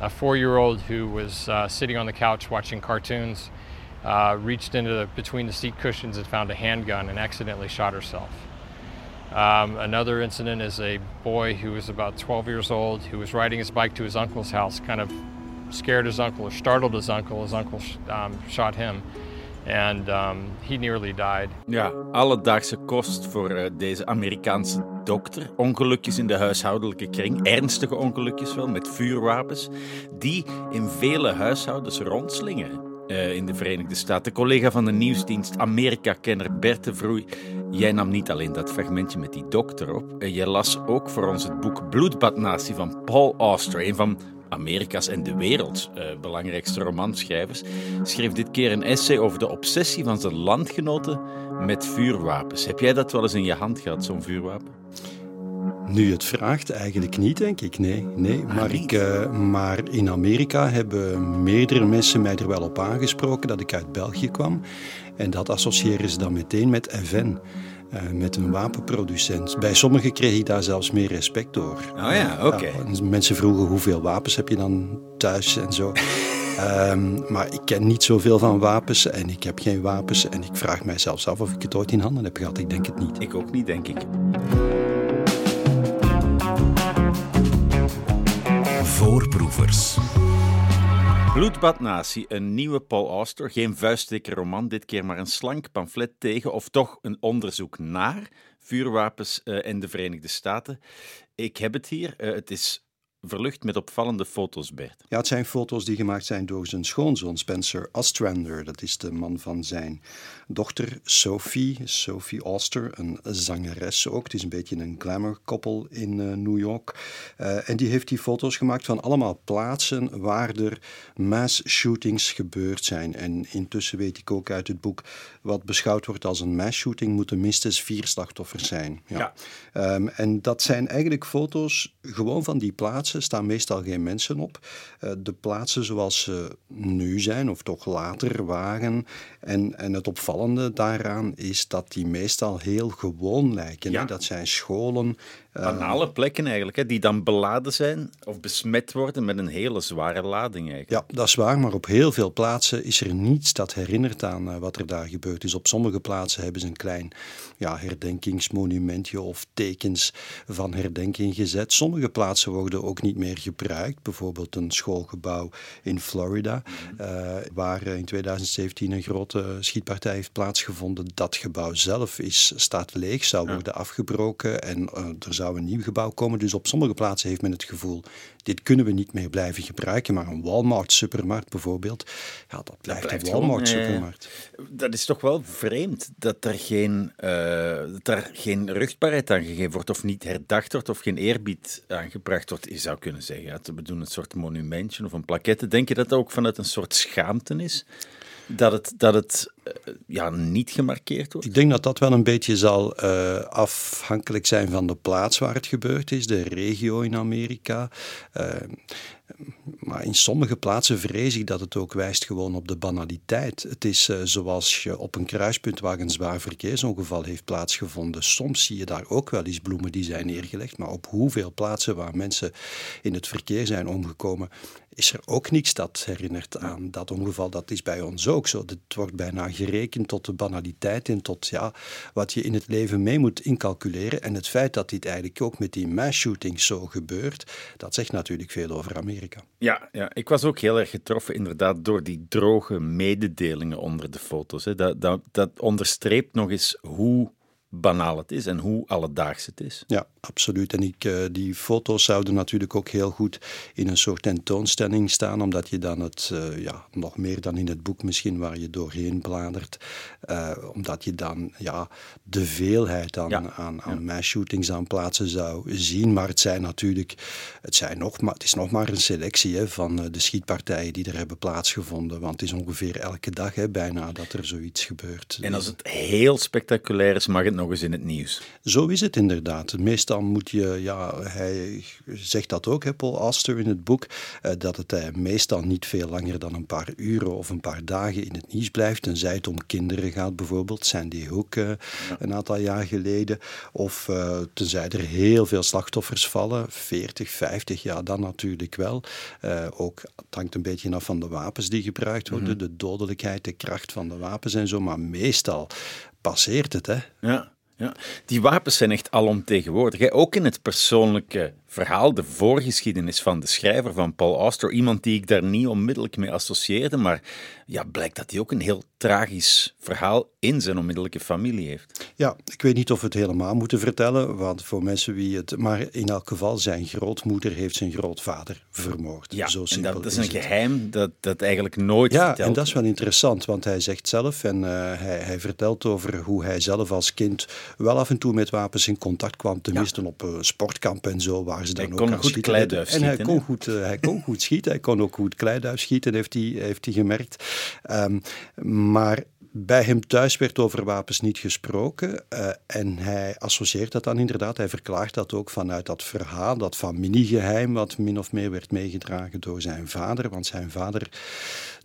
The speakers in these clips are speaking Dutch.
A four-year-old who was uh, sitting on the couch watching cartoons uh, reached into the, between the seat cushions and found a handgun and accidentally shot herself. Um, another incident is a boy who was about 12 years old who was riding his bike to his uncle's house, kind of scared his uncle or startled his uncle. His uncle um, shot him. And um, he nearly died. Ja, alledaagse kost voor uh, deze Amerikaanse dokter. Ongelukjes in de huishoudelijke kring, ernstige ongelukjes wel, met vuurwapens, die in vele huishoudens rondslingeren. Uh, in de Verenigde Staten. Collega van de nieuwsdienst Amerika-kenner Bert de Vroei. Jij nam niet alleen dat fragmentje met die dokter op. Uh, jij las ook voor ons het boek Bloedbadnatie van Paul Auster, een van Amerika's en de werelds uh, belangrijkste romanschrijvers, schreef dit keer een essay over de obsessie van zijn landgenoten met vuurwapens. Heb jij dat wel eens in je hand gehad, zo'n vuurwapen? Nu het vraagt, eigenlijk niet, denk ik. Nee, nee. Ah, maar, ik, uh, maar in Amerika hebben meerdere mensen mij er wel op aangesproken dat ik uit België kwam. En dat associëren ze dan meteen met FN. Uh, met een wapenproducent. Bij sommigen kreeg ik daar zelfs meer respect door. Oh ja, oké. Okay. Ja, mensen vroegen hoeveel wapens heb je dan thuis en zo. um, maar ik ken niet zoveel van wapens en ik heb geen wapens. En ik vraag mij zelfs af of ik het ooit in handen heb gehad. Ik denk het niet. Ik ook niet, denk ik. Voorproevers. Bloedbadnatie, een nieuwe Paul Auster. Geen vuistdikke roman, dit keer maar een slank pamflet tegen, of toch een onderzoek naar vuurwapens uh, in de Verenigde Staten. Ik heb het hier. Uh, het is verlucht met opvallende foto's, Bert. Ja, het zijn foto's die gemaakt zijn door zijn schoonzoon Spencer Ostrander. Dat is de man van zijn dochter Sophie, Sophie Oster, een zangeres ook. Het is een beetje een glamour koppel in uh, New York. Uh, en die heeft die foto's gemaakt van allemaal plaatsen waar er mass shootings gebeurd zijn. En intussen weet ik ook uit het boek wat beschouwd wordt als een mass shooting moeten minstens vier slachtoffers zijn. Ja. ja. Um, en dat zijn eigenlijk foto's gewoon van die plaatsen, staan meestal geen mensen op. Uh, de plaatsen zoals ze nu zijn, of toch later waren. En, en het opvallende daaraan is dat die meestal heel gewoon lijken. Ja. Hè? Dat zijn scholen. Banale plekken eigenlijk, hè, die dan beladen zijn of besmet worden met een hele zware lading eigenlijk. Ja, dat is waar, maar op heel veel plaatsen is er niets dat herinnert aan uh, wat er daar gebeurd is. Op sommige plaatsen hebben ze een klein ja, herdenkingsmonumentje of tekens van herdenking gezet. Sommige plaatsen worden ook niet meer gebruikt. Bijvoorbeeld een schoolgebouw in Florida, uh, waar in 2017 een grote schietpartij heeft plaatsgevonden. Dat gebouw zelf is, staat leeg, zou worden afgebroken en uh, er zou een nieuw gebouw komen. Dus op sommige plaatsen heeft men het gevoel, dit kunnen we niet meer blijven gebruiken. Maar een Walmart-supermarkt bijvoorbeeld, ja, dat blijft, blijft een Walmart-supermarkt. Dat is toch wel vreemd dat er geen, uh, dat er geen ruchtbaarheid aan gegeven wordt of niet herdacht wordt of geen eerbied aangebracht wordt. Je zou kunnen zeggen, ja, we doen een soort monumentje of een plaquette. Denk je dat dat ook vanuit een soort schaamte is? Dat het, dat het uh, ja, niet gemarkeerd wordt? Ik denk dat dat wel een beetje zal uh, afhankelijk zijn van de plaats waar het gebeurd is, de regio in Amerika. Uh, maar in sommige plaatsen vrees ik dat het ook wijst gewoon op de banaliteit. Het is zoals je op een kruispunt waar een zwaar verkeersongeval heeft plaatsgevonden. Soms zie je daar ook wel eens bloemen die zijn neergelegd. Maar op hoeveel plaatsen waar mensen in het verkeer zijn omgekomen, is er ook niets dat herinnert aan dat ongeval. Dat is bij ons ook zo. Het wordt bijna gerekend tot de banaliteit en tot ja, wat je in het leven mee moet incalculeren. En het feit dat dit eigenlijk ook met die mass shootings zo gebeurt, dat zegt natuurlijk veel over Amerika. Ja, ja, ik was ook heel erg getroffen inderdaad door die droge mededelingen onder de foto's. Hè. Dat, dat, dat onderstreept nog eens hoe banaal het is en hoe alledaags het is. Ja, absoluut. En ik, uh, die foto's zouden natuurlijk ook heel goed in een soort tentoonstelling staan, omdat je dan het, uh, ja, nog meer dan in het boek misschien waar je doorheen bladert, uh, omdat je dan ja, de veelheid aan, ja. aan, aan ja. shootings aan plaatsen zou zien. Maar het zijn natuurlijk, het, zijn nog maar, het is nog maar een selectie hè, van de schietpartijen die er hebben plaatsgevonden, want het is ongeveer elke dag hè, bijna dat er zoiets gebeurt. En als het heel spectaculair is, mag het nog eens in het nieuws. Zo is het inderdaad. Meestal moet je, ja, hij zegt dat ook, hè, Paul Auster in het boek, eh, dat het uh, meestal niet veel langer dan een paar uren of een paar dagen in het nieuws blijft, tenzij het om kinderen gaat bijvoorbeeld, Sandy Hook uh, een aantal jaar geleden, of uh, tenzij er heel veel slachtoffers vallen, 40, 50, ja, dan natuurlijk wel. ook, het hangt een beetje af van de wapens die gebruikt worden, mm -hmm. de dodelijkheid, de kracht van de wapens en zo, maar meestal passeert het, hè. Ja. Ja, die wapens zijn echt alomtegenwoordig. Ook in het persoonlijke verhaal, de voorgeschiedenis van de schrijver, van Paul Auster, iemand die ik daar niet onmiddellijk mee associeerde, maar ja, blijkt dat hij ook een heel tragisch verhaal in zijn onmiddellijke familie heeft. Ja, ik weet niet of we het helemaal moeten vertellen, want voor mensen wie het... Maar in elk geval, zijn grootmoeder heeft zijn grootvader vermoord. Ja, Zo en dat, dat is een het. geheim dat, dat eigenlijk nooit Ja, verteld en dat is wel interessant, want hij zegt zelf en uh, hij, hij, vertelt over hoe hij zelf als kind wel af en toe met wapens in contact kwam, tenminste op uh, sportkampen en zo, waar ze dan hij ook kon aan goed schieten. kleiduif En hij schieten, kon, hè? goed, uh, hij kon goed schieten, hij kon ook goed kleiduif schieten, heeft hij, heeft hij gemerkt. Um, maar bij hem thuis werd over wapens niet gesproken uh, en hij associeert dat dan inderdaad. Hij verklaart dat ook vanuit dat verhaal, dat familiegeheim, wat min of meer werd meegedragen door zijn vader. Want zijn vader,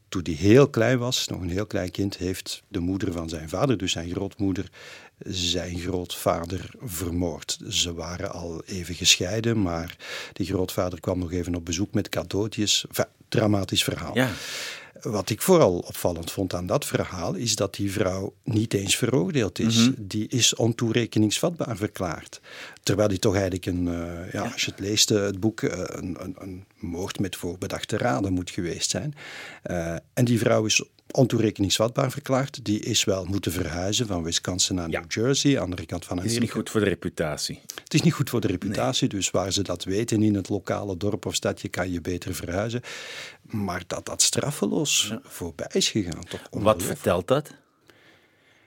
toen hij heel klein was, nog een heel klein kind, heeft de moeder van zijn vader, dus zijn grootmoeder, zijn grootvader vermoord. Ze waren al even gescheiden, maar die grootvader kwam nog even op bezoek met cadeautjes. Enfin, dramatisch verhaal. Ja. Wat ik vooral opvallend vond aan dat verhaal, is dat die vrouw niet eens veroordeeld is. Mhm. Die is ontoerekeningsvatbaar verklaard. Terwijl die toch eigenlijk een, uh, ja, als je het leest, uh, het boek, uh, een, een, een, moord met voorbedachte raden moet geweest zijn. en die vrouw is ontoerekeningsvatbaar verklaard. Die is wel moeten verhuizen van Wisconsin naar Ja. New Jersey, andere kant van Het is Amerika. niet goed voor de reputatie. Het is niet goed voor de reputatie, dus waar ze dat weten in het lokale dorp of stadje kan je beter verhuizen. Maar dat dat straffeloos voorbij is gegaan, toch Wat vertelt dat?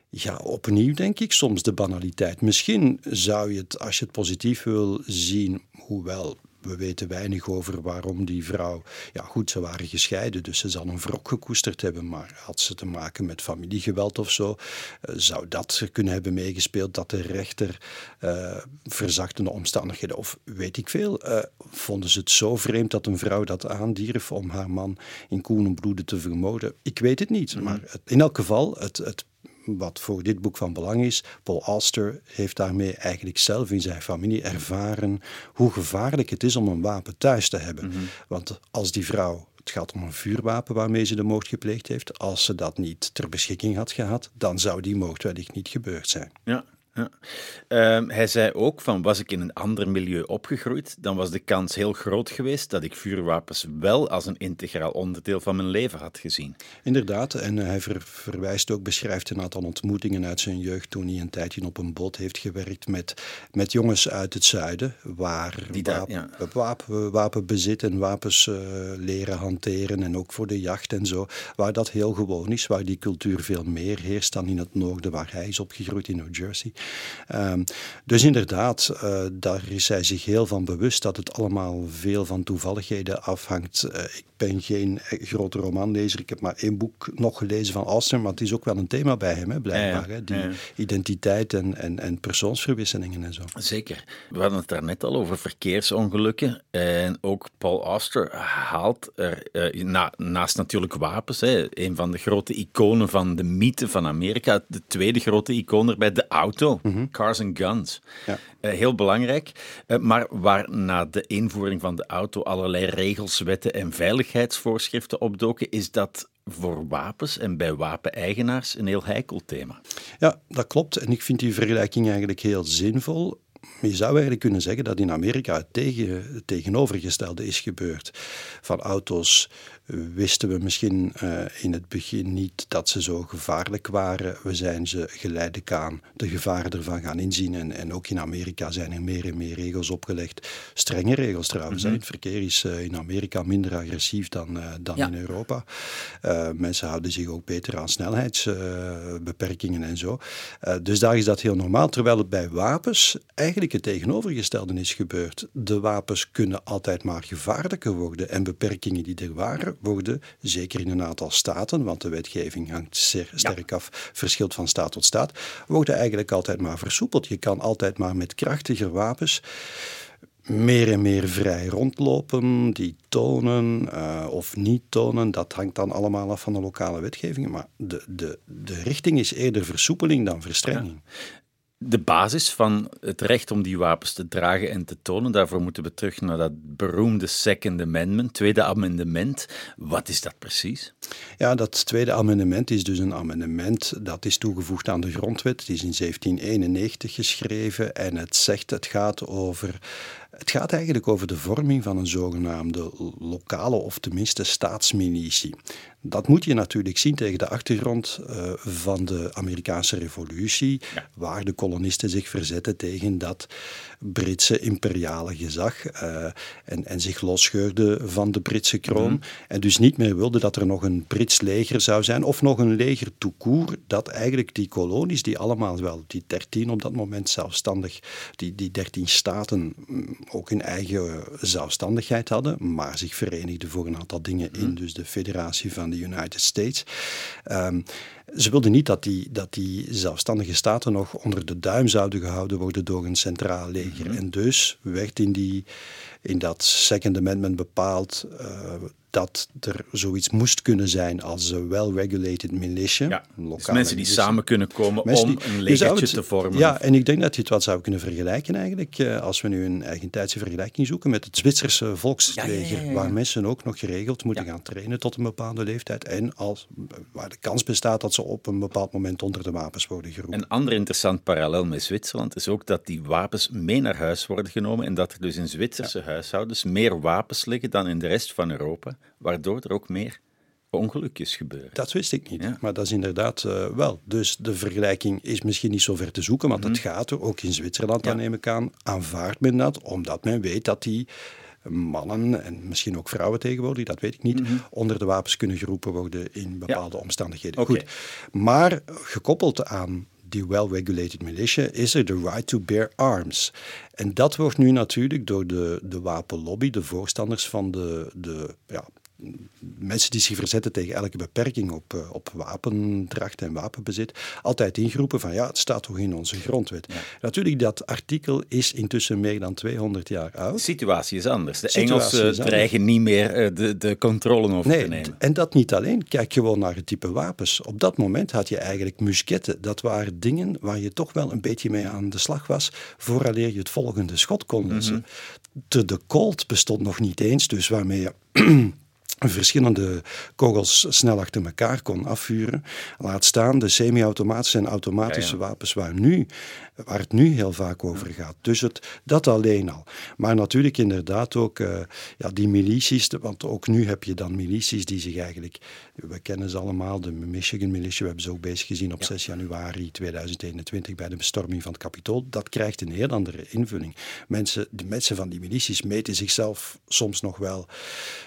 Ja, opnieuw denk ik soms de banaliteit. Misschien zou je het, als je het positief wil zien, hoewel we weten weinig over waarom die vrouw... Ja goed, ze waren gescheiden, dus ze zal een wrok gekoesterd hebben. Maar had ze te maken met familiegeweld of zo, eh, zou dat kunnen hebben meegespeeld dat de rechter eh, verzachtende omstandigheden, of weet ik veel, eh, vonden ze het zo vreemd dat een vrouw dat aandierf om haar man in koen en bloede te vermoorden? Ik weet het niet, maar het- in elk geval, het, het wat voor dit boek van belang is. Paul Auster heeft daarmee eigenlijk zelf in zijn familie ervaren hoe gevaarlijk het is om een wapen thuis te hebben. Want als die vrouw, het gaat om een vuurwapen waarmee ze de moord gepleegd heeft, als ze dat niet ter beschikking had gehad, dan zou die moord wellicht niet gebeurd zijn. Ja. Ja. Ehm, hij zei ook van, was ik in een ander milieu opgegroeid, dan was de kans heel groot geweest dat ik vuurwapens wel als een integraal onderdeel van mijn leven had gezien. Inderdaad, en hij ver- verwijst ook, beschrijft een aantal ontmoetingen uit zijn jeugd toen hij een tijdje op een boot heeft gewerkt met, met jongens uit het zuiden, waar Die daar- wap- ja. wapen, wapenbezit en wapens eh, leren hanteren en ook voor de jacht en zo, waar dat heel gewoon is, waar die cultuur veel meer heerst dan in het noorden waar hij is opgegroeid in New Jersey. Ehm, dus inderdaad, eh, daar is hij zich heel van bewust dat het allemaal veel van toevalligheden afhangt. Eh, ik ben geen eh, grote romanlezer, ik heb maar één boek nog gelezen van Austen, maar het is ook wel een thema bij hem, hè, blijkbaar. Ja. Hè, die Ja, identiteit en, en, en persoonsverwisselingen en zo. Zeker. We hadden het daarnet al over verkeersongelukken. En ook Paul Auster haalt er, na, naast natuurlijk wapens, hè, een van de grote iconen van de mythe van Amerika, de tweede grote icoon erbij, de auto. Cars and Guns. Ja. Eh, heel belangrijk. Eh, maar waar na de invoering van de auto allerlei regels, wetten en veiligheidsvoorschriften opdoken, is dat voor wapens en bij wapeneigenaars een heel heikel thema. Ja, dat klopt. En ik vind die vergelijking eigenlijk heel zinvol. Je zou eigenlijk kunnen zeggen dat in Amerika het, tegen, het tegenovergestelde is gebeurd. Van auto's wisten we misschien uh, in het begin niet dat ze zo gevaarlijk waren. We zijn ze geleidelijk aan de gevaren ervan gaan inzien. En, en ook in Amerika zijn er meer en meer regels opgelegd. Strenge regels trouwens. Mm -hmm. Het verkeer is uh, in Amerika minder agressief dan, uh, dan ja. in Europa. Mensen houden zich ook beter aan snelheidsbeperkingen en zo. dus daar is dat heel normaal. Terwijl het bij wapens eigenlijk het tegenovergestelde is gebeurd. De wapens kunnen altijd maar gevaarlijker worden en beperkingen die er waren, worden, zeker in een aantal staten, want de wetgeving hangt zeer sterk af, verschilt van staat tot staat, worden eigenlijk altijd maar versoepeld. Je kan altijd maar met krachtiger wapens meer en meer vrij rondlopen, die tonen uh, of niet tonen, dat hangt dan allemaal af van de lokale wetgeving. Maar de, de, de richting is eerder versoepeling dan verstrenging. De basis van het recht om die wapens te dragen en te tonen, daarvoor moeten we terug naar dat beroemde Second Amendment, Tweede Amendement. Wat is dat precies? Ja, dat Tweede Amendement is dus een amendement dat is toegevoegd aan de grondwet. Het is in 1791 geschreven en het zegt, het gaat over het gaat eigenlijk over de vorming van een zogenaamde lokale of tenminste staatsmilitie. Dat moet je natuurlijk zien tegen de achtergrond uh, van de Amerikaanse revolutie, waar de kolonisten zich verzetten tegen dat Britse imperiale gezag uh, en, en zich losscheurden van de Britse kroon. Mhm. En dus niet meer wilden dat er nog een Brits leger zou zijn, of nog een leger tout dat eigenlijk die kolonies, die allemaal wel, die dertien op dat moment zelfstandig, die, die dertien staten mm, ook in eigen zelfstandigheid hadden, maar zich verenigden voor een aantal dingen in, mhm. dus de federatie van de United States. Um, ze wilden niet dat die, dat die zelfstandige staten nog onder de duim zouden gehouden worden door een centraal leger. Mhm. En dus werd in, die, in dat Second Amendment bepaald uh, dat er zoiets moest kunnen zijn als een well-regulated militia. Ja, dus mensen die samen kunnen komen om een legertje te vormen. Ja, en ik denk dat je het wat zou kunnen vergelijken eigenlijk, eh, als we nu een eigentijdse vergelijking zoeken met het Zwitserse volksleger, waar mensen ook nog geregeld moeten gaan trainen tot een bepaalde leeftijd en als, waar de kans bestaat dat ze op een bepaald moment onder de wapens worden geroepen. Een ander interessant parallel met Zwitserland is ook dat die wapens mee naar huis worden genomen en dat er dus in Zwitserse huishoudens meer wapens liggen dan in de rest van Europa waardoor er ook meer ongelukjes gebeuren. Dat wist ik niet, maar dat is inderdaad uh, wel. Dus de vergelijking is misschien niet zo ver te zoeken, want het mhm. gaat er ook in Zwitserland, ja. neem ik aan, aanvaardt men dat, omdat men weet dat die mannen en misschien ook vrouwen tegenwoordig, dat weet ik niet, mhm. onder de wapens kunnen geroepen worden in bepaalde omstandigheden. Goed, maar gekoppeld aan die well-regulated militia, is er de right to bear arms. En dat wordt nu natuurlijk door de, de wapenlobby, de voorstanders van de, de ja, mensen die zich verzetten tegen elke beperking op, uh, op wapendracht en wapenbezit, altijd ingeroepen van ja, het staat toch in onze grondwet. Natuurlijk, dat artikel is intussen meer dan 200 jaar oud. De situatie is anders. De Engelsen dreigen niet meer eh, de, de controle over nee, te nemen. En dat niet alleen. Kijk gewoon naar het type wapens. Op dat moment had je eigenlijk musketten. Dat waren dingen waar je toch wel een beetje mee aan de slag was, vooraleer je het volgende schot kon lezen. Mhm. de, de Colt bestond nog niet eens, dus waarmee je verschillende kogels snel achter elkaar kon afvuren. Laat staan de semi-automatische en automatische wapens waar, nu, waar het nu heel vaak over gaat. Dus het, dat alleen al. Maar natuurlijk inderdaad ook uh, ja, die milities, want ook nu heb je dan milities die zich eigenlijk, we kennen ze allemaal, de Michigan militia, we hebben ze ook bezig gezien op 6 januari 2021 bij de bestorming van het Capitool. Dat krijgt een heel andere invulling. Mensen, de mensen van die milities meten zichzelf soms nog wel,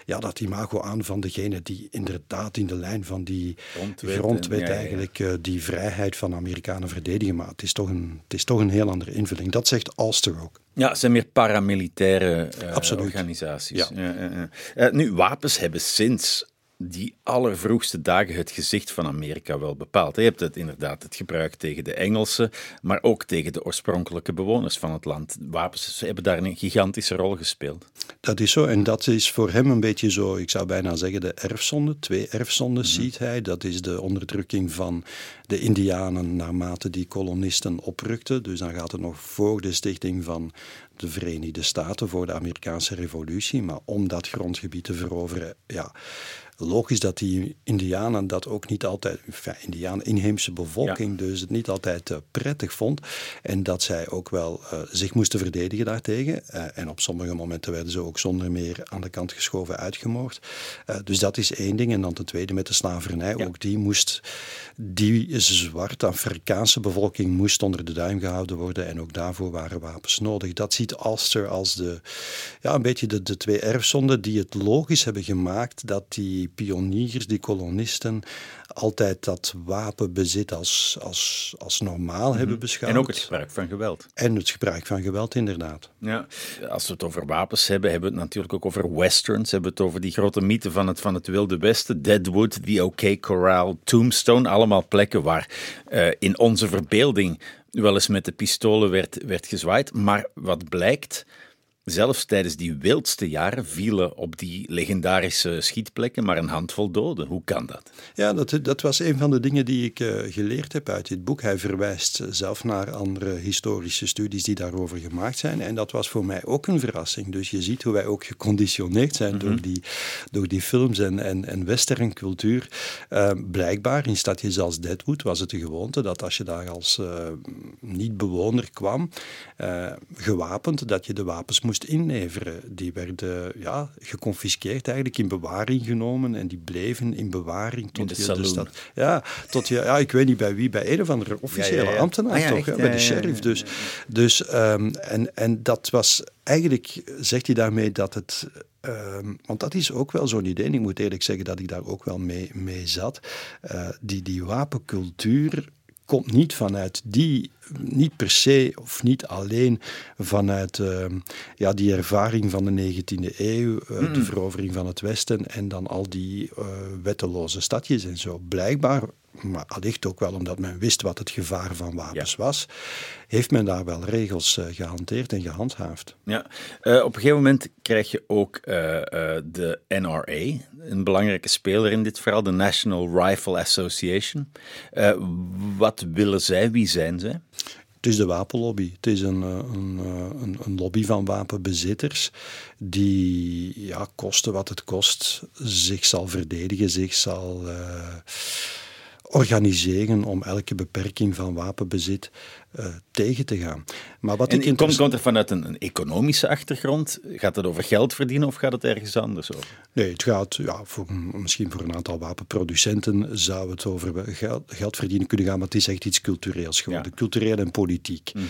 ja, dat imago aan van degene die inderdaad in de lijn van die grondwet, eigenlijk uh, die vrijheid van Amerikanen verdedigen. Maar het is, toch een, het is toch een heel andere invulling. Dat zegt Alster ook. Ja, het zijn meer paramilitaire uh, organisaties. Ja. Ja, uh, nu, wapens hebben sinds die allervroegste dagen het gezicht van Amerika wel bepaald. Je hebt het inderdaad het gebruik tegen de Engelsen, maar ook tegen de oorspronkelijke bewoners van het land. Wapens hebben daar een gigantische rol gespeeld. Dat is zo, en dat is voor hem een beetje zo, ik zou bijna zeggen, de erfzonde. Twee erfzonden mhm. ziet hij. Dat is de onderdrukking van de Indianen naarmate die kolonisten oprukten. Dus dan gaat het nog voor de stichting van de Verenigde Staten, voor de Amerikaanse Revolutie. Maar om dat grondgebied te veroveren, ja logisch dat die Indianen dat ook niet altijd, enfin, Indianen, inheemse bevolking, dus het niet altijd uh, prettig vond. En dat zij ook wel uh, zich moesten verdedigen daartegen. Uh, en op sommige momenten werden ze ook zonder meer aan de kant geschoven uitgemoord. dus dat is één ding. En dan ten tweede met de slavernij. Ook die moest, die zwarte Afrikaanse bevolking moest onder de duim gehouden worden. En ook daarvoor waren wapens nodig. Dat ziet Alster als de, ja, een beetje de, de twee erfzonden die het logisch hebben gemaakt dat die die pioniers, die kolonisten, altijd dat wapenbezit als, als, als normaal hebben beschouwd. En ook het gebruik van geweld. En het gebruik van geweld, inderdaad. Ja, als we het over wapens hebben, hebben we het natuurlijk ook over westerns. Hebben we het over die grote mythe van het, van het Wilde Westen. Deadwood, The OK Corral, Tombstone. Allemaal plekken waar uh, in onze verbeelding wel eens met de pistolen werd, werd gezwaaid. Maar wat blijkt, Zelfs tijdens die wildste jaren vielen op die legendarische schietplekken maar een handvol doden. Hoe kan dat? Ja, dat, dat was een van de dingen die ik uh, geleerd heb uit dit boek. Hij verwijst zelf naar andere historische studies die daarover gemaakt zijn. En dat was voor mij ook een verrassing. Dus je ziet hoe wij ook geconditioneerd zijn door, mhm. die, door die films en, en, en western cultuur. Uh, blijkbaar in stadjes als Deadwood was het de gewoonte dat als je daar als uh, niet-bewoner kwam, gewapend, dat je de wapens moest inleveren. Die werden ja, geconfiskeerd, eigenlijk in bewaring genomen en die bleven in bewaring tot in de, je de stad. Ja, tot je, ja, ik weet niet bij wie, bij een of andere officiële ambtenaar ah, toch, bij de sheriff. Dus, dus um, en, en dat was eigenlijk, zegt hij daarmee dat het. Um, want dat is ook wel zo'n idee. En ik moet eerlijk zeggen dat ik daar ook wel mee, mee zat. Uh, die, die wapencultuur komt niet vanuit die, niet per se of niet alleen vanuit uh, ja, die ervaring van de 19e eeuw, uh, de verovering van het Westen en dan al die uh, wetteloze stadjes en zo. Blijkbaar maar allicht ook wel omdat men wist wat het gevaar van wapens was, heeft men daar wel regels uh, gehanteerd en gehandhaafd. Ja, uh, op een gegeven moment krijg je ook uh, de NRA, een belangrijke speler in dit verhaal, de National Rifle Association. wat willen zij? Wie zijn zij? Het is de wapenlobby. Het is een, een, een, een, lobby van wapenbezitters die, ja, kosten wat het kost, zich zal verdedigen, zich zal organiseren om elke beperking van wapenbezit uh, tegen te gaan. Maar wat en ik komt, komt er vanuit een, een, economische achtergrond? Gaat het over geld verdienen of gaat het ergens anders over? Nee, het gaat ja, voor, misschien voor een aantal wapenproducenten zou het over geld, geld verdienen kunnen gaan, maar het is echt iets cultureels geworden, cultureel en politiek. Mhm.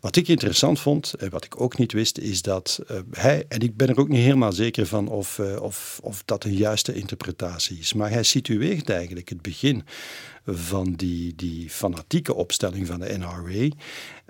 Wat ik interessant vond en wat ik ook niet wist, is dat uh, hij, en ik ben er ook niet helemaal zeker van of, uh, of, of dat een juiste interpretatie is, maar hij situeert eigenlijk het begin van die, die fanatieke opstelling van de NRA.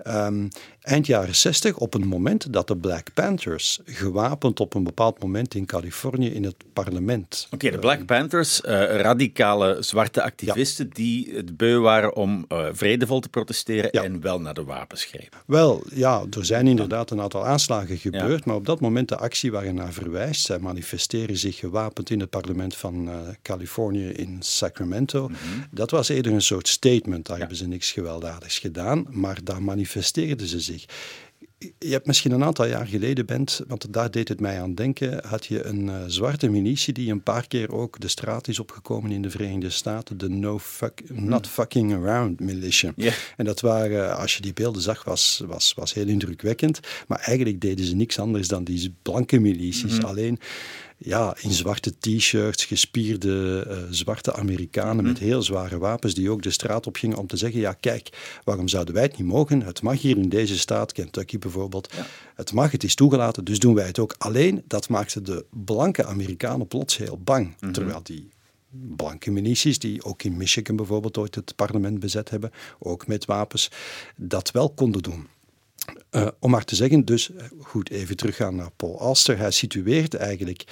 Um, eind jaren 60, op een moment dat de Black Panthers gewapend op een bepaald moment in Californië in het parlement. Oké, de Black Panthers, uh, radicale zwarte activisten die het beu waren om uh, vredevol te protesteren en wel naar de wapens grepen. Wel, ja, er zijn inderdaad een aantal aanslagen gebeurd, maar op dat moment de actie waar je naar verwijst, zij manifesteren zich gewapend in het parlement van uh, Californië in Sacramento. Mhm. Dat was eerder een soort statement, daar hebben ze niks gewelddadigs gedaan, maar daar manifesteren manifesteerden ze zich. Je hebt misschien een aantal jaar geleden bent, want daar deed het mij aan denken, had je een uh, zwarte militie die een paar keer ook de straat is opgekomen in de Verenigde Staten, de No fuck, Not Fucking Around militia. En dat waren, als je die beelden zag, was, was, was heel indrukwekkend. Maar eigenlijk deden ze niks anders dan die blanke milities. Mhm. Alleen ja, in zwarte t-shirts, gespierde uh, zwarte Amerikanen met mhm. heel zware wapens die ook de straat op gingen om te zeggen, ja kijk, waarom zouden wij het niet mogen? Het mag hier in deze staat, Kentucky bijvoorbeeld. Het mag, het is toegelaten, dus doen wij het ook. Alleen, dat maakte de blanke Amerikanen plots heel bang. Mhm. Terwijl die blanke milities, die ook in Michigan bijvoorbeeld ooit het parlement bezet hebben, ook met wapens, dat wel konden doen. Uh, om maar te zeggen, dus goed, even teruggaan naar Paul Alster. Hij situeert eigenlijk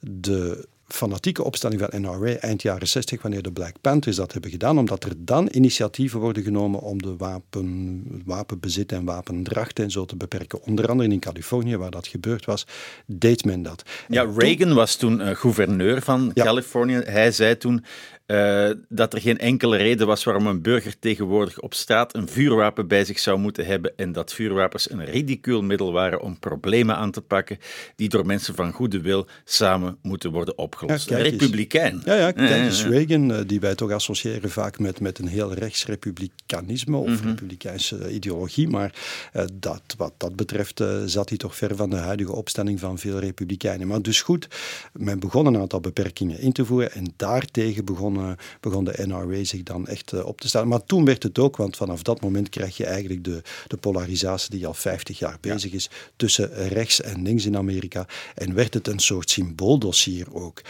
de fanatieke opstelling van NRA eind jaren 60, wanneer de Black Panthers dat hebben gedaan, omdat er dan initiatieven worden genomen om de wapen, wapenbezit en wapendracht en zo te beperken. Onder andere in Californië, waar dat gebeurd was, deed men dat. Ja, Reagan was toen uh, gouverneur van Californië. Hij zei toen, uh, dat er geen enkele reden was waarom een burger tegenwoordig op straat een vuurwapen bij zich zou moeten hebben en dat vuurwapens een ridicuul middel waren om problemen aan te pakken die door mensen van goede wil samen moeten worden opgelost. Ja, Republikein. Ja, ja, kijk eens, Reagan, eh, die wij toch associëren vaak met, met een heel rechtsrepublikanisme of mm republikeinse ideologie, maar uh, dat, wat dat betreft zat hij toch ver van de huidige opstelling van veel republikeinen. Maar dus goed, men begon een aantal beperkingen in te voeren en daartegen begonnen begon, begon de NRA zich dan echt op te stellen. Maar toen werd het ook, want vanaf dat moment krijg je eigenlijk de, de polarisatie die al 50 jaar bezig is tussen rechts en links in Amerika. En werd het een soort symbooldossier ook.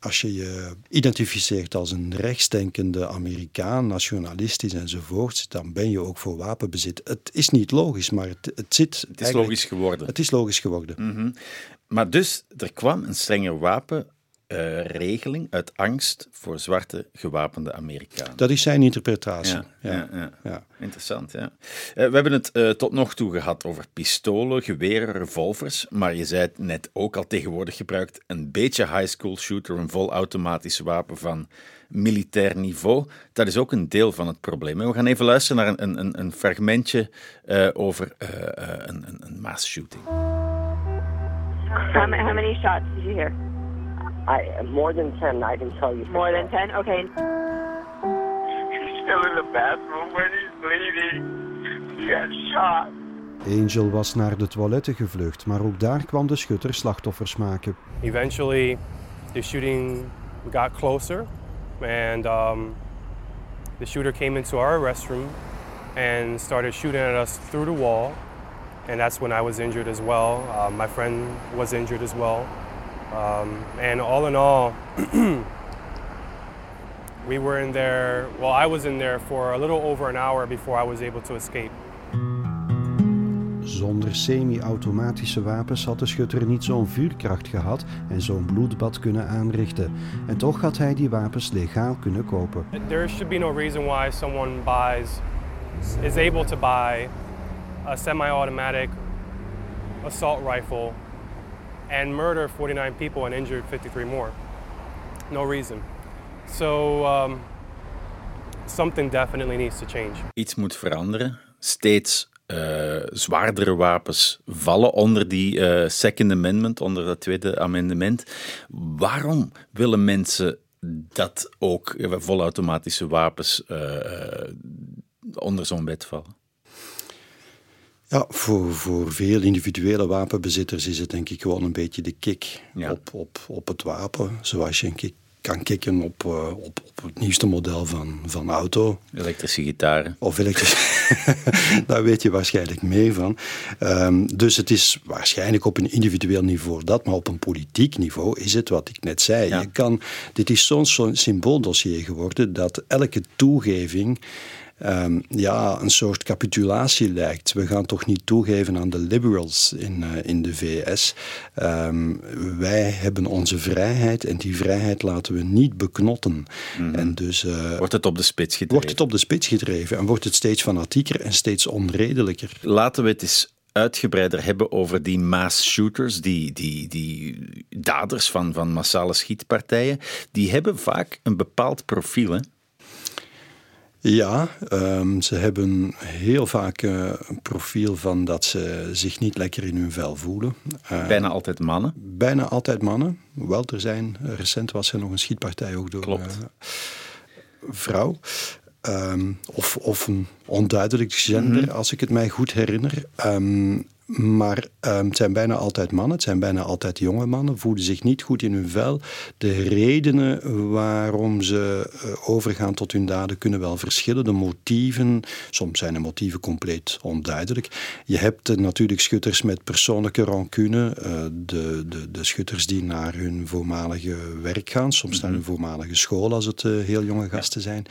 als je je identificeert als een rechtsdenkende Amerikaan, nationalistisch enzovoort, dan ben je ook voor wapenbezit. Het is niet logisch, maar het, het zit. Het is logisch geworden. Het is logisch geworden. Mhm. Maar dus, er kwam een strenge wapenregeling uit angst voor zwarte gewapende Amerikanen. Dat is zijn interpretatie. Ja, ja, ja. Interessant, ja. Eh, we hebben het uh, tot nog toe gehad over pistolen, geweren, revolvers, maar je zei het net ook al tegenwoordig gebruikt een beetje high school shooter, een volautomatisch wapen van militair niveau. Dat is ook een deel van het probleem. we gaan even luisteren naar een, een, een fragmentje uh, over een, een, een mass shooting. How, how many shots did you hear? I more than ten. I can tell you. More than ten. Okay. He's still in the bathroom when he's bleeding. He got shot. Angel was naar de toiletten gevlucht, maar ook daar kwam de schutter slachtoffers maken. Eventually, the shooting got closer, and um, the shooter came into our restroom and started shooting at us through the wall. and that's when I was injured as well. Uh, my friend was injured as well. Um, and all in all, we were in there, well, I was in there for a little over an hour before I was able to escape. Zonder semi-automatische wapens had de schutter niet zo'n vuurkracht gehad en zo'n bloedbad kunnen aanrichten. En toch had hij die wapens legaal kunnen kopen. There should be no reason why someone buys, is able to buy a semi-automatic assault rifle and murder 49 people and injured 53 more. No reason. So um, something definitely needs to change. Iets moet veranderen. Steeds uh, zwaardere wapens vallen onder die uh, Second Amendment, onder dat Tweede Amendement. Waarom willen mensen dat ook uh, volautomatische wapens onder zo'n wet vallen? Ja, voor, voor veel individuele wapenbezitters is het denk ik gewoon een beetje de kick op, op, op het wapen. Zoals je een kick kan kicken op, uh, op, op het nieuwste model van, van auto. Elektrische gitaren. Of elektrische... Daar weet je waarschijnlijk meer van. Um, dus het is waarschijnlijk op een individueel niveau dat, maar op een politiek niveau is het wat ik net zei. Je kan, dit is zo'n zo symbooldossier geworden dat elke toegeving um, ja, een soort capitulatie lijkt. We gaan toch niet toegeven aan de liberals in, uh, in de VS. Um, ehm, wij hebben onze vrijheid en die vrijheid laten we niet beknotten. Mm en dus, uh, wordt het op de spits gedreven? Wordt het op de spits gedreven en wordt het steeds fanatieker en steeds onredelijker. Laten we het eens uitgebreider hebben over die mass shooters, die, die, die daders van, van massale schietpartijen. Die hebben vaak een bepaald profiel. Hè? Ja, um, ze hebben heel vaak uh, een profiel van dat ze zich niet lekker in hun vel voelen. Uh, bijna altijd mannen? Bijna altijd mannen. Wel, er zijn, recent was er nog een schietpartij ook door Klopt. Uh, vrouw. Um, of, of een onduidelijk gender, mm -hmm. als ik het mij goed herinner. Um, maar um, het zijn bijna altijd mannen, het zijn bijna altijd jonge mannen, voelen zich niet goed in hun vel. De redenen waarom ze uh, overgaan tot hun daden kunnen wel verschillen. De motieven, soms zijn de motieven compleet onduidelijk. Je hebt uh, natuurlijk schutters met persoonlijke rancune, uh, de, de, de schutters die naar hun voormalige werk gaan, soms naar hun voormalige school als het heel jonge gasten zijn,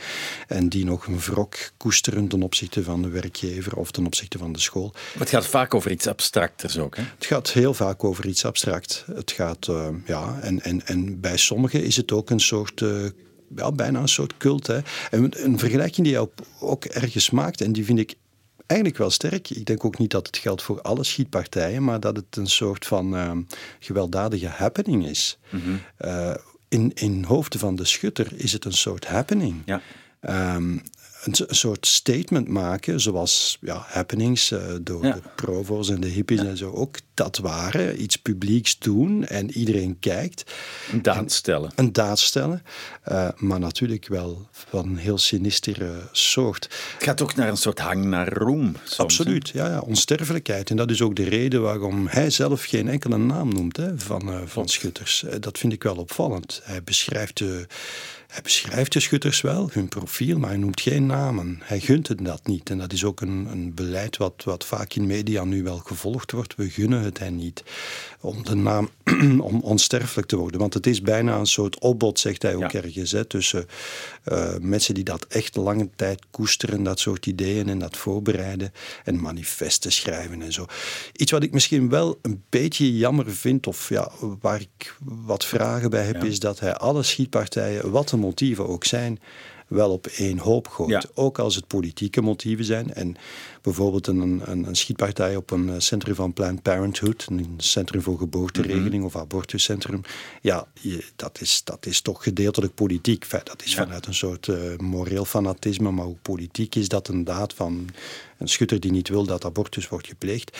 en die nog een wrok koesteren ten opzichte van de werkgever of ten opzichte van de school. Maar het gaat vaak over iets abstracters ook. Hè? Het gaat heel vaak over iets abstract. Het gaat, uh, ja, en, en, en bij sommigen is het ook een soort. Uh, ja, bijna een soort cult. Hè. En een vergelijking die je ook ergens maakt, en die vind ik eigenlijk wel sterk. Ik denk ook niet dat het geldt voor alle schietpartijen, maar dat het een soort van uh, gewelddadige happening is. Mm -hmm. uh, in, in hoofden van de schutter is het een soort happening. Ja. Um, een, een, soort statement maken, zoals ja, happenings uh, door ja. de provo's en de hippies ja. en zo ook dat waren. Iets publieks doen en iedereen kijkt. Een daad stellen. Een daad stellen, uh, maar natuurlijk wel van een heel sinistere soort. Het gaat ook naar een soort hang naar roem. Soms, Absoluut, ja, ja, onsterfelijkheid. En dat is ook de reden waarom hij zelf geen enkele naam noemt hè, van, uh, van schutters. dat vind ik wel opvallend. Hij beschrijft de Hij beschrijft de schutters wel, hun profiel, maar hij noemt geen namen. Hij gunt het dat niet. En dat is ook een, een beleid wat, wat vaak in media nu wel gevolgd wordt. We gunnen het hen niet om de naam om onsterfelijk te worden. Want het is bijna een soort opbod, zegt hij ook ergens, hè, tussen uh, mensen die dat echt lange tijd koesteren, dat soort ideeën en dat voorbereiden en manifesten schrijven en zo. Iets wat ik misschien wel een beetje jammer vind, of ja, waar ik wat vragen bij heb, is dat hij alle schietpartijen, wat de motieven ook zijn, wel op één hoop gooit. Ook als het politieke motieven zijn. En bijvoorbeeld een, een, een schietpartij op een eh, centrum van Planned Parenthood, een centrum voor geboorteregeling mhm. of abortuscentrum. Ja, je, dat, is, dat is toch gedeeltelijk politiek. Enfin, dat is vanuit een soort uh, moreel fanatisme, maar ook politiek is dat een daad van een schutter die niet wil dat abortus wordt gepleegd.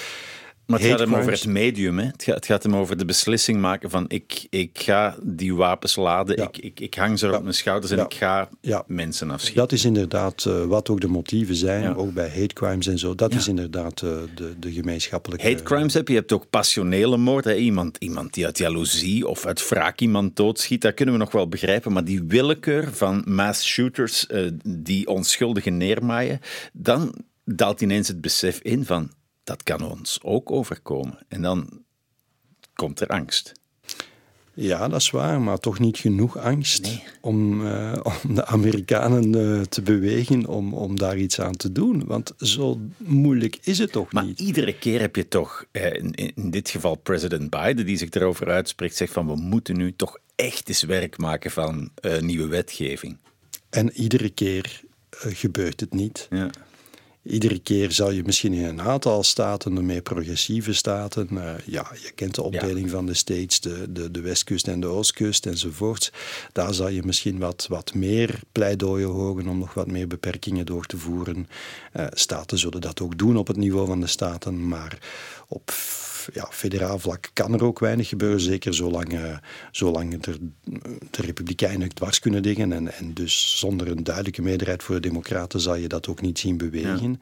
Maar het gaat hem over het medium. Hè? Het, gaat, het gaat hem over de beslissing maken van ik, ik ga die wapens laden, ik, ik, ik hang ze op mijn schouders en ik ga mensen afschieten. Dat is inderdaad uh, wat ook de motieven zijn, ook bij hate crimes en zo. Dat is inderdaad uh, de, de gemeenschappelijke... Hate crimes heb je, je hebt ook passionele moord. Hè? Iemand, iemand die uit jaloezie of uit wraak iemand doodschiet, dat kunnen we nog wel begrijpen. Maar die willekeur van mass shooters uh, die onschuldigen neermaaien, dan daalt ineens het besef in van dat kan ons ook overkomen. En dan komt er angst. Ja, dat is waar, maar toch niet genoeg angst om, uh, om de Amerikanen uh, te bewegen om, om daar iets aan te doen. Want zo moeilijk is het toch maar niet. Maar iedere keer heb je toch, eh, in, in, dit geval president Biden, die zich erover uitspreekt, zegt van we moeten nu toch echt eens werk maken van nieuwe wetgeving. En iedere keer gebeurt het niet. Ja. Iedere keer zal je misschien in een aantal staten, de meer progressieve staten, uh, ja, je kent de opdeling van de states, de, de, de westkust en de oostkust enzovoort. Daar zal je misschien wat, wat meer pleidooien horen om nog wat meer beperkingen door te voeren. Uh, staten zullen dat ook doen op het niveau van de staten, maar op ja, federaal vlak kan er ook weinig gebeuren, zeker zolang, uh, zolang er de Republikeinen het dwars kunnen liggen. En, en dus zonder een duidelijke meerderheid voor de Democraten zal je dat ook niet zien bewegen.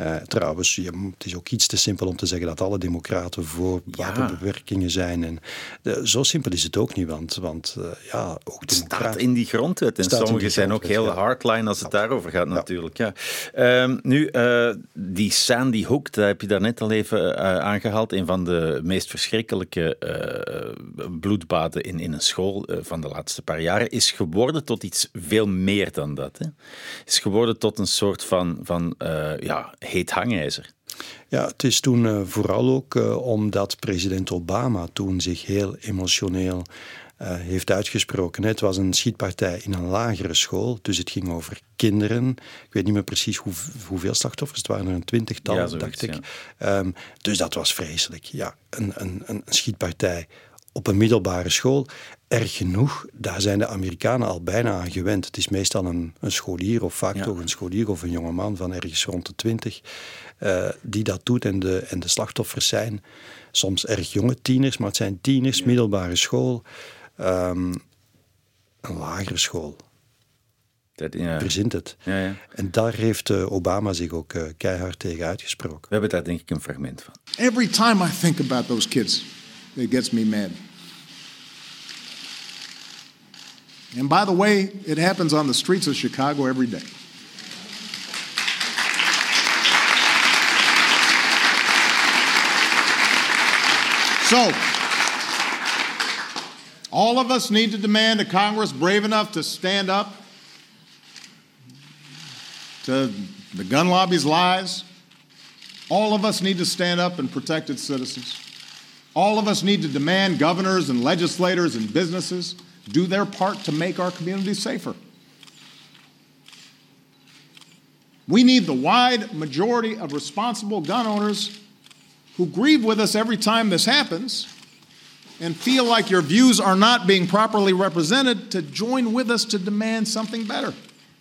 Uh, trouwens, je, het is ook iets te simpel om te zeggen dat alle Democraten voor wapenbewerkingen zijn. En, de, zo simpel is het ook niet, want, want ja, ook Het staat in die grondwet. En sommigen zijn ook heel hardline als het daarover gaat, natuurlijk. Ja. Um, nu, die Sandy Hook, daar heb je daar net al even aangehaald. Een van de meest verschrikkelijke uh, bloedbaden in, in een school uh, van de laatste paar jaren, is geworden tot iets veel meer dan dat. Hè? Is geworden tot een soort van, van uh, ja, heet hangijzer. Ja, het is toen vooral ook omdat president Obama toen zich heel emotioneel uh, heeft uitgesproken. Het was een schietpartij in een lagere school, dus het ging over kinderen. Ik weet niet meer precies hoe, hoeveel slachtoffers, het waren er een twintigtal, ja, dacht ik. Ja. Um, dus dat was vreselijk. Ja, een, een, een schietpartij op een middelbare school. Erg genoeg, daar zijn de Amerikanen al bijna aan gewend. Het is meestal een, een scholier, of vaak ja. toch een scholier of een jongeman van ergens rond de twintig, uh, die dat doet. En de, en de slachtoffers zijn soms erg jonge tieners, maar het zijn tieners, middelbare school um, een lagere school. Dat, ja. Verzint het. Ja, ja. En daar heeft uh, Obama zich ook uh, keihard tegen uitgesproken. We hebben daar denk ik een fragment van. Every time I think about those kids, it gets me mad. And by the way, it happens on the streets of Chicago every day. So, all of us need to demand a Congress brave enough to stand up to the gun lobby's lies. All of us need to stand up and protect its citizens. All of us need to demand governors and legislators and businesses do their part to make our communities safer. We need the wide majority of responsible gun owners who grieve with us every time this happens and feel like your views are not being properly represented to join with us to demand something better.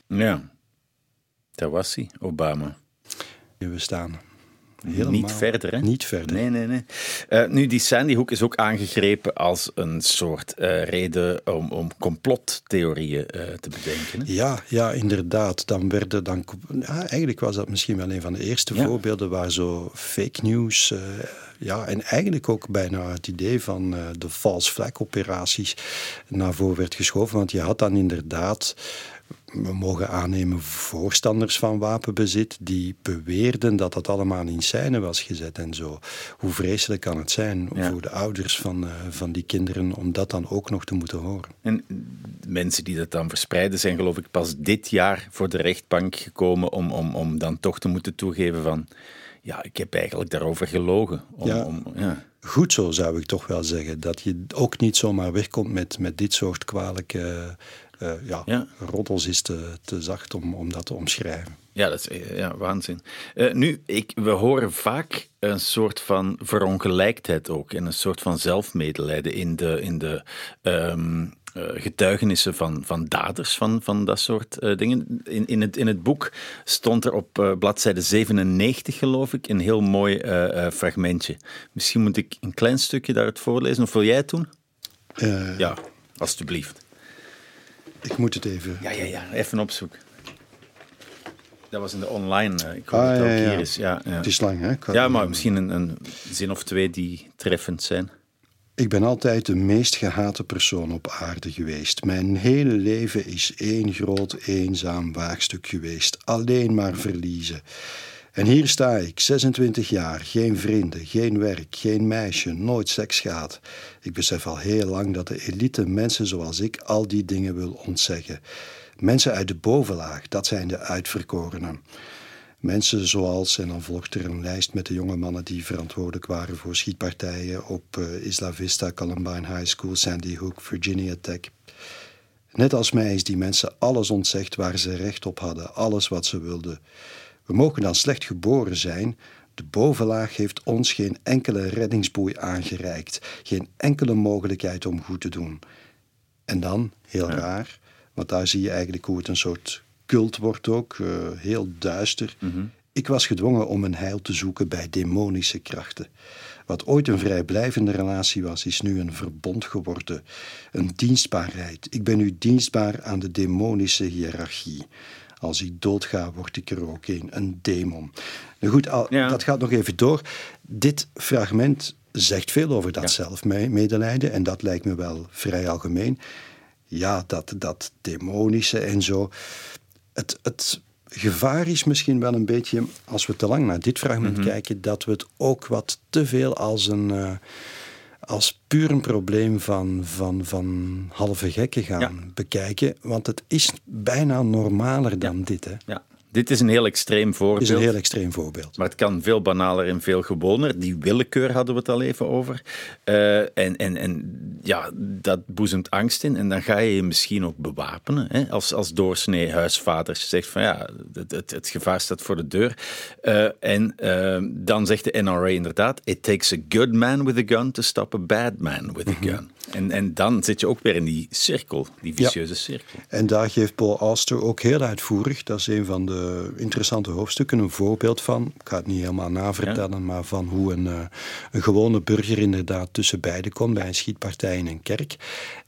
Ja, daar was hij, Obama. We staan Helemaal niet verder, hè? Niet verder. Nee, nee, nee. Eh, nu, die Sandy Hook is ook aangegrepen als een soort eh, reden om, om complottheorieën eh, te bedenken. Hè? Ja, ja, inderdaad. Dan werden dan, ja, eigenlijk was dat misschien wel een van de eerste Ja. voorbeelden waar zo fake news. ja, en eigenlijk ook bijna het idee van de false flag operaties naar voren werd geschoven. Want je had dan inderdaad, we mogen aannemen, voorstanders van wapenbezit die beweerden dat dat allemaal in scène was gezet en zo. Hoe vreselijk kan het zijn Ja. voor de ouders van, eh, van die kinderen om dat dan ook nog te moeten horen? En mensen die dat dan verspreiden zijn geloof ik pas dit jaar voor de rechtbank gekomen om, om, om dan toch te moeten toegeven van ja, ik heb eigenlijk daarover gelogen. Om, Ja. om, ja. goed zo, zou ik toch wel zeggen. Dat je ook niet zomaar wegkomt met, met dit soort kwalijke eh, ja, Ja. roddels is te, te zacht om, om dat te omschrijven. Ja, dat is eh, ja, waanzin. Eh, nu, ik, we horen vaak een soort van verongelijkheid ook en een soort van zelfmedelijden in de, in de ehm, eh, getuigenissen van, van daders van, van dat soort dingen. In, in, het, in het boek stond er op bladzijde 97, geloof ik, een heel mooi fragmentje. Misschien moet ik een klein stukje daaruit voorlezen, of wil jij het doen? Ja, alstublieft. Ik moet het even... Ja, ja, ja, even opzoeken. Dat was in de online. eh, Ik hoop Ah, dat het ja, ook ja. hier is. Ja, ja. Het is lang, hè? Ja, maar misschien een, een zin of twee die treffend zijn. Ik ben altijd de meest gehate persoon op aarde geweest. Mijn hele leven is één groot eenzaam waagstuk geweest. Alleen maar verliezen. En hier sta ik, 26 jaar, geen vrienden, geen werk, geen meisje, nooit seks gehad. Ik besef al heel lang dat de elite mensen zoals ik al die dingen wil ontzeggen. Mensen uit de bovenlaag, dat zijn de uitverkorenen. Mensen zoals, en dan volgt er een lijst met de jonge mannen die verantwoordelijk waren voor schietpartijen op eh, Isla Vista, Columbine High School, Sandy Hook, Virginia Tech. Net als mij is die mensen alles ontzegd waar ze recht op hadden, alles wat ze wilden. We mogen dan slecht geboren zijn. De bovenlaag heeft ons geen enkele reddingsboei aangereikt, geen enkele mogelijkheid om goed te doen. En dan, heel raar, want daar zie je eigenlijk hoe het een soort cult wordt ook, eh, heel duister. Ik was gedwongen om een heil te zoeken bij demonische krachten. Wat ooit een vrijblijvende relatie was, is nu een verbond geworden. Een dienstbaarheid. Ik ben nu dienstbaar aan de demonische hiërarchie. Als ik doodga, word ik er ook een, een demon. Nou goed, al, Ja. dat gaat nog even door. Dit fragment zegt veel over dat zelfmedelijden en dat lijkt me wel vrij algemeen. Ja, dat, dat demonische en zo. Het, het gevaar is misschien wel een beetje, als we te lang naar dit fragment kijken, dat we het ook wat te veel als een. eh, als puur een probleem van, van, van halve gekken gaan Ja. bekijken. Want het is bijna normaler dan dit. Hè. Ja. Dit is een heel extreem voorbeeld. is een heel extreem voorbeeld. Maar het kan veel banaler en veel gewoner. Die willekeur hadden we het al even over. Eh, en, en, en ja, dat boezemt angst in. En dan ga je je misschien ook bewapenen. Hè? Als, als doorsnee huisvader zegt van ja, het, het, het gevaar staat voor de deur. Eh, en eh, dan zegt de NRA inderdaad: It takes a good man with a gun to stop a bad man with a gun. En, en dan zit je ook weer in die cirkel, die Ja. vicieuze cirkel. En daar geeft Paul Auster ook heel uitvoerig, dat is een van de interessante hoofdstukken, een voorbeeld van, ik ga het niet helemaal navertellen, maar van hoe een, eh, een gewone burger inderdaad tussen beiden komt bij een schietpartij in een kerk.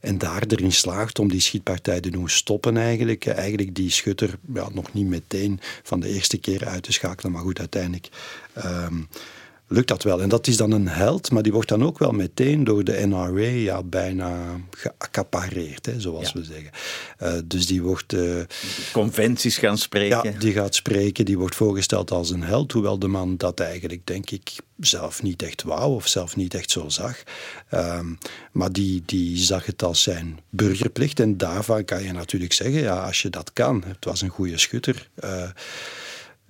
En daar erin slaagt om die schietpartij te doen stoppen eigenlijk. Eh, Eigenlijk die schutter ja, nog niet meteen van de eerste keer uit te schakelen, maar goed, uiteindelijk... ehm, lukt dat wel. En dat is dan een held, maar die wordt dan ook wel meteen door de NRA ja, bijna geaccapareerd, hè, zoals Ja. we zeggen. Eh, dus die wordt, eh, Conventies gaan spreken. ja, die gaat spreken, die wordt voorgesteld als een held, hoewel de man dat eigenlijk, denk ik, zelf niet echt wou of zelf niet echt zo zag. Ehm, maar die, die zag het als zijn burgerplicht en daarvan kan je natuurlijk zeggen, ja, als je dat kan, het was een goede schutter, eh,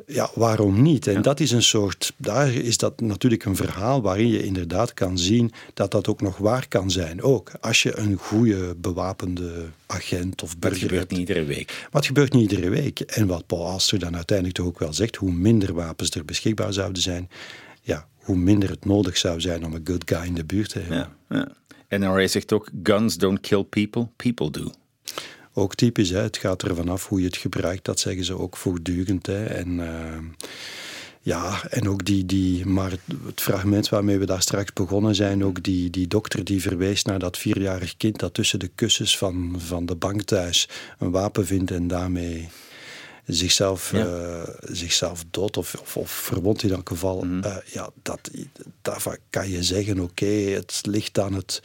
ja, waarom niet? En dat is een soort, daar is dat natuurlijk een verhaal waarin je inderdaad kan zien dat dat ook nog waar kan zijn. Ook als je een goede bewapende agent of burger gebeurt hebt. niet iedere week. Maar het gebeurt niet iedere week. En wat Paul Auster dan uiteindelijk toch ook wel zegt, hoe minder wapens er beschikbaar zouden zijn, ja, hoe minder het nodig zou zijn om een good guy in de buurt te hebben. Ja, ja. NRA zegt ook: guns don't kill people, people do. Ook typisch, hè? het gaat er vanaf hoe je het gebruikt, dat zeggen ze ook voortdurend. Hè? En eh, Ja, en ook die, die maar het, fragment waarmee we daar straks begonnen zijn, ook die, die dokter die verwees naar dat vierjarig kind dat tussen de kussens van, van de bank thuis een wapen vindt en daarmee zichzelf, Ja. eh, zichzelf dood of, of, of verwond in elk geval. Mhm. Eh, ja, dat, daarvan kan je zeggen, oké, het ligt aan het,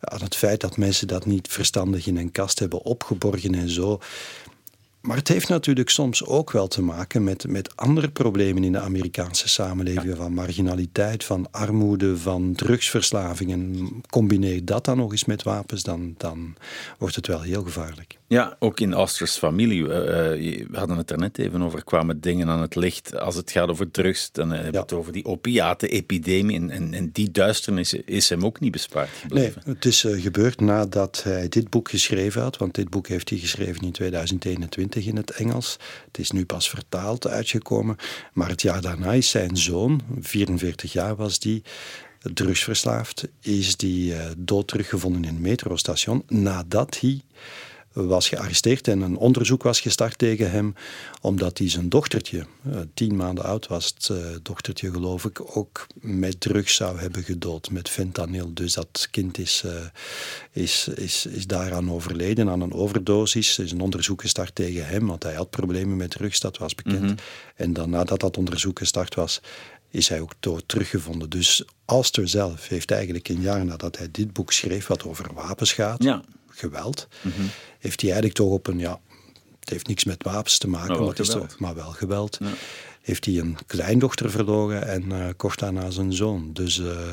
aan het feit dat mensen dat niet verstandig in een kast hebben opgeborgen en zo. Maar het heeft natuurlijk soms ook wel te maken met, met andere problemen in de Amerikaanse samenleving. Van marginaliteit, van armoede, van drugsverslaving. En combineer dat dan nog eens met wapens, dan, dan wordt het wel heel gevaarlijk. Ja, ook in Austers familie. eh, eh, we hadden het er net even over, kwamen dingen aan het licht. Als het gaat over drugs, dan hebben we Ja. het over die opiaten-epidemie. En, en, en die duisternis is hem ook niet bespaard Nee, gebleven. het is eh, gebeurd nadat hij dit boek geschreven had. Want dit boek heeft hij geschreven in 2021 in het Engels. Het is nu pas vertaald uitgekomen. Maar het jaar daarna is zijn zoon, 44 jaar was die, drugsverslaafd, is die eh, dood teruggevonden in een metrostation nadat hij was gearresteerd en een onderzoek was gestart tegen hem, omdat hij zijn dochtertje, eh, tien maanden oud was het eh, dochtertje geloof ik, ook met drugs zou hebben gedood, met fentanyl. Dus dat kind is, eh, is, is, is daaraan overleden, aan een overdosis. Er is een onderzoek gestart tegen hem, want hij had problemen met drugs, dat was bekend. En dan nadat dat onderzoek gestart was, is hij ook dood teruggevonden. Dus Alster zelf heeft eigenlijk een jaar nadat hij dit boek schreef, wat over wapens gaat, Ja. Geweld, heeft hij eigenlijk toch op een, ja, het heeft niks met wapens te maken, Maar is toch- maar wel geweld. Heeft hij een kleindochter verloren en eh kort daarna zijn zoon. Dus eh,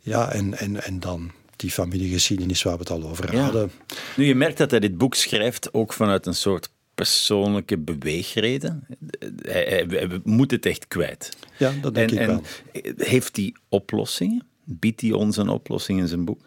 ja, en, en, en dan die familiegeschiedenis waar we het al over Ja. hadden. Nu, je merkt dat hij dit boek schrijft ook vanuit een soort persoonlijke beweegreden. Hij, hij, hij moet het echt kwijt. Ja, dat denk en, ik wel. en heeft hij oplossingen? Biedt hij ons een oplossing in zijn boek?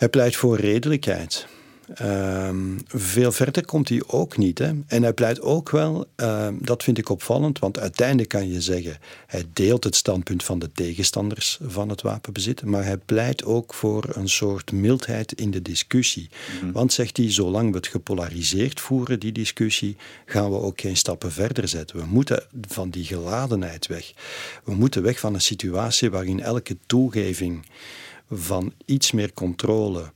Hij pleit voor redelijkheid. Ehm, veel verder komt hij ook niet. Hè? En hij pleit ook wel, ehm, dat vind ik opvallend, want uiteindelijk kan je zeggen, hij deelt het standpunt van de tegenstanders van het wapenbezit, maar hij pleit ook voor een soort mildheid in de discussie. Want zegt hij, zolang we het gepolariseerd voeren, die discussie, gaan we ook geen stappen verder zetten. We moeten van die geladenheid weg. We moeten weg van een situatie waarin elke toegeving van iets meer controle,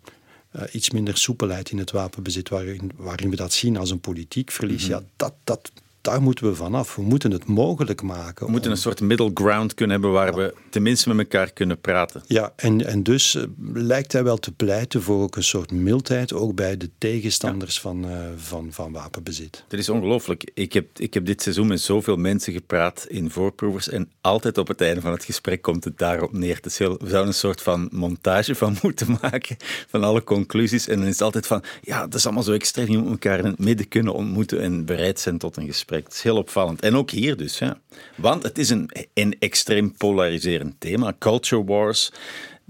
eh, iets minder soepelheid in het wapenbezit, waarin, waarin we dat zien als een politiek verlies, ja, dat, dat, daar moeten we vanaf. We moeten het mogelijk maken. We moeten om- een soort middle ground kunnen hebben waar we tenminste met elkaar kunnen praten. Ja, en, en dus eh, lijkt hij wel te pleiten voor ook een soort mildheid, ook bij de tegenstanders van, eh, van, van wapenbezit. Het is ongelooflijk. Ik heb, ik heb dit seizoen met zoveel mensen gepraat in voorproevers en altijd op het einde van het gesprek komt het daarop neer. Het is heel, we zouden een soort van montage van moeten maken van alle conclusies en dan is het altijd van, ja, dat is allemaal zo extreem. Je moet elkaar in het midden kunnen ontmoeten en bereid zijn tot een gesprek. Het is heel opvallend. En ook hier dus, ja. Want het is een, een extreem polariserend thema. Culture wars.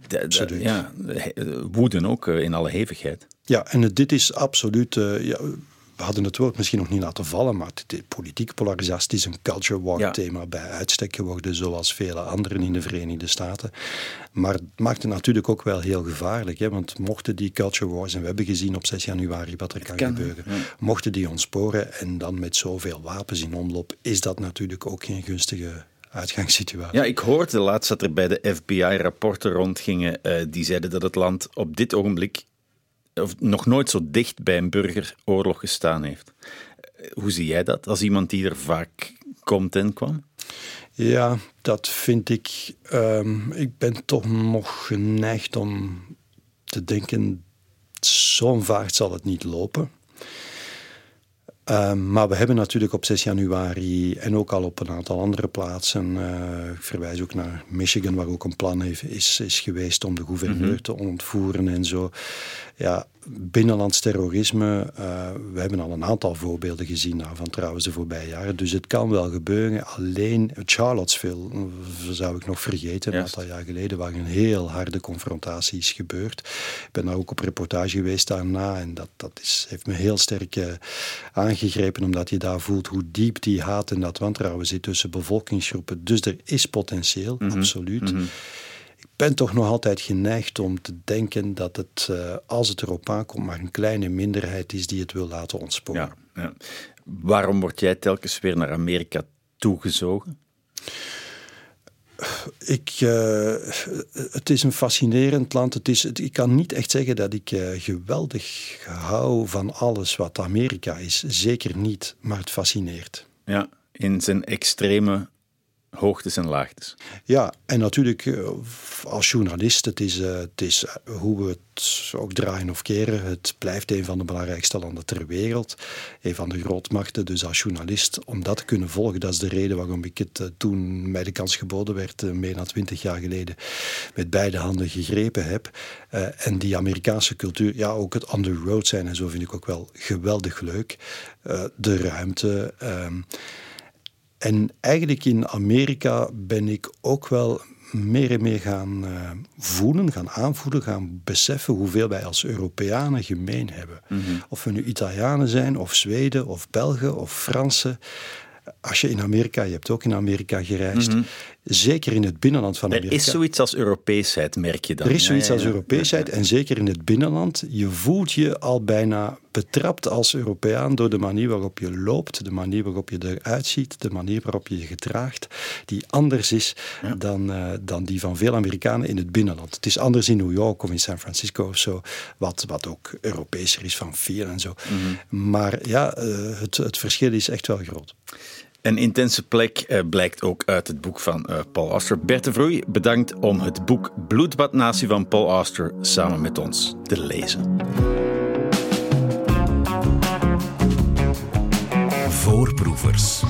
De- ja, de- woeden ook eh, in alle hevigheid. Ja, en dit is absoluut. eh, ja, we hadden het woord misschien nog niet laten vallen, maar de politieke polarisatie is een culture war Ja. thema bij uitstek geworden, zoals vele anderen in de Verenigde Staten. Maar het maakt het natuurlijk ook wel heel gevaarlijk, hè, want mochten die culture wars, en we hebben gezien op 6 januari wat er kan, kan, gebeuren, mochten die ontsporen en dan met zoveel wapens in omloop, is dat natuurlijk ook geen gunstige uitgangssituatie. Ja, ik hoorde laatst dat er bij de FBI rapporten rondgingen eh, die zeiden dat het land op dit ogenblik of nog nooit zo dicht bij een burgeroorlog gestaan heeft. Hoe zie jij dat als iemand die er vaak komt en kwam? Ja, dat vind ik. ehm, ik ben toch nog geneigd om te denken: zo'n vaart zal het niet lopen. Ehm, maar we hebben natuurlijk op 6 januari en ook al op een aantal andere plaatsen, eh, ik verwijs ook naar Michigan, waar ook een plan heeft, is, is geweest om de gouverneur te ontvoeren en zo. Ja, binnenlands terrorisme, eh, we hebben al een aantal voorbeelden gezien daarvan trouwens de voorbije jaren. Dus het kan wel gebeuren. Alleen Charlottesville eh, zou ik nog vergeten, een aantal jaar geleden, waar een heel harde confrontatie is gebeurd. Ik ben daar ook op reportage geweest daarna en dat, dat is, heeft me heel sterk eh, aangegrepen, omdat je daar voelt hoe diep die haat en dat wantrouwen zit tussen bevolkingsgroepen. Dus er is potentieel, absoluut. Ik ben toch nog altijd geneigd om te denken dat het, eh, als het erop aankomt, maar een kleine minderheid is die het wil laten ontsporen. Ja, ja. Waarom word jij telkens weer naar Amerika toegezogen? Ik, uh, het is een fascinerend land. Het is, ik kan niet echt zeggen dat ik uh, geweldig hou van alles wat Amerika is. Zeker niet, maar het fascineert. Ja, in zijn extreme hoogtes en laagtes. Ja, en natuurlijk eh, als journalist, het is, uh, het is hoe we het ook draaien of keren, het blijft een van de belangrijkste landen ter wereld, een van de grootmachten. Dus als journalist, om dat te kunnen volgen, dat is de reden waarom ik het toen mij de kans geboden werd, meer dan twintig jaar geleden, met beide handen gegrepen heb. en die Amerikaanse cultuur, ja, ook het on the road zijn en zo vind ik ook wel geweldig leuk. de ruimte. En eigenlijk in Amerika ben ik ook wel meer en meer gaan uh, voelen, gaan aanvoelen, gaan beseffen hoeveel wij als Europeanen gemeen hebben. Mm -hmm. Of we nu Italianen zijn, of Zweden, of Belgen, of Fransen. Als je in Amerika, je hebt ook in Amerika gereisd, mm -hmm. Zeker in het binnenland van Amerika. Er is zoiets als Europeesheid, merk je dan? Er is zoiets als Europeesheid en zeker in het binnenland. Je voelt je al bijna betrapt als Europeaan door de manier waarop je loopt, de manier waarop je eruit ziet, de manier waarop je je gedraagt, die anders is ja. dan, uh, dan die van veel Amerikanen in het binnenland. Het is anders in New York of in San Francisco of zo, wat, wat ook Europeeser is van veel en zo. Mm -hmm. Maar ja, uh, het, het verschil is echt wel groot. Een intense plek uh, blijkt ook uit het boek van uh, Paul Auster. Bert de Vroei, bedankt om het boek Bloedbad Natie van Paul Auster samen met ons te lezen. Voorproevers.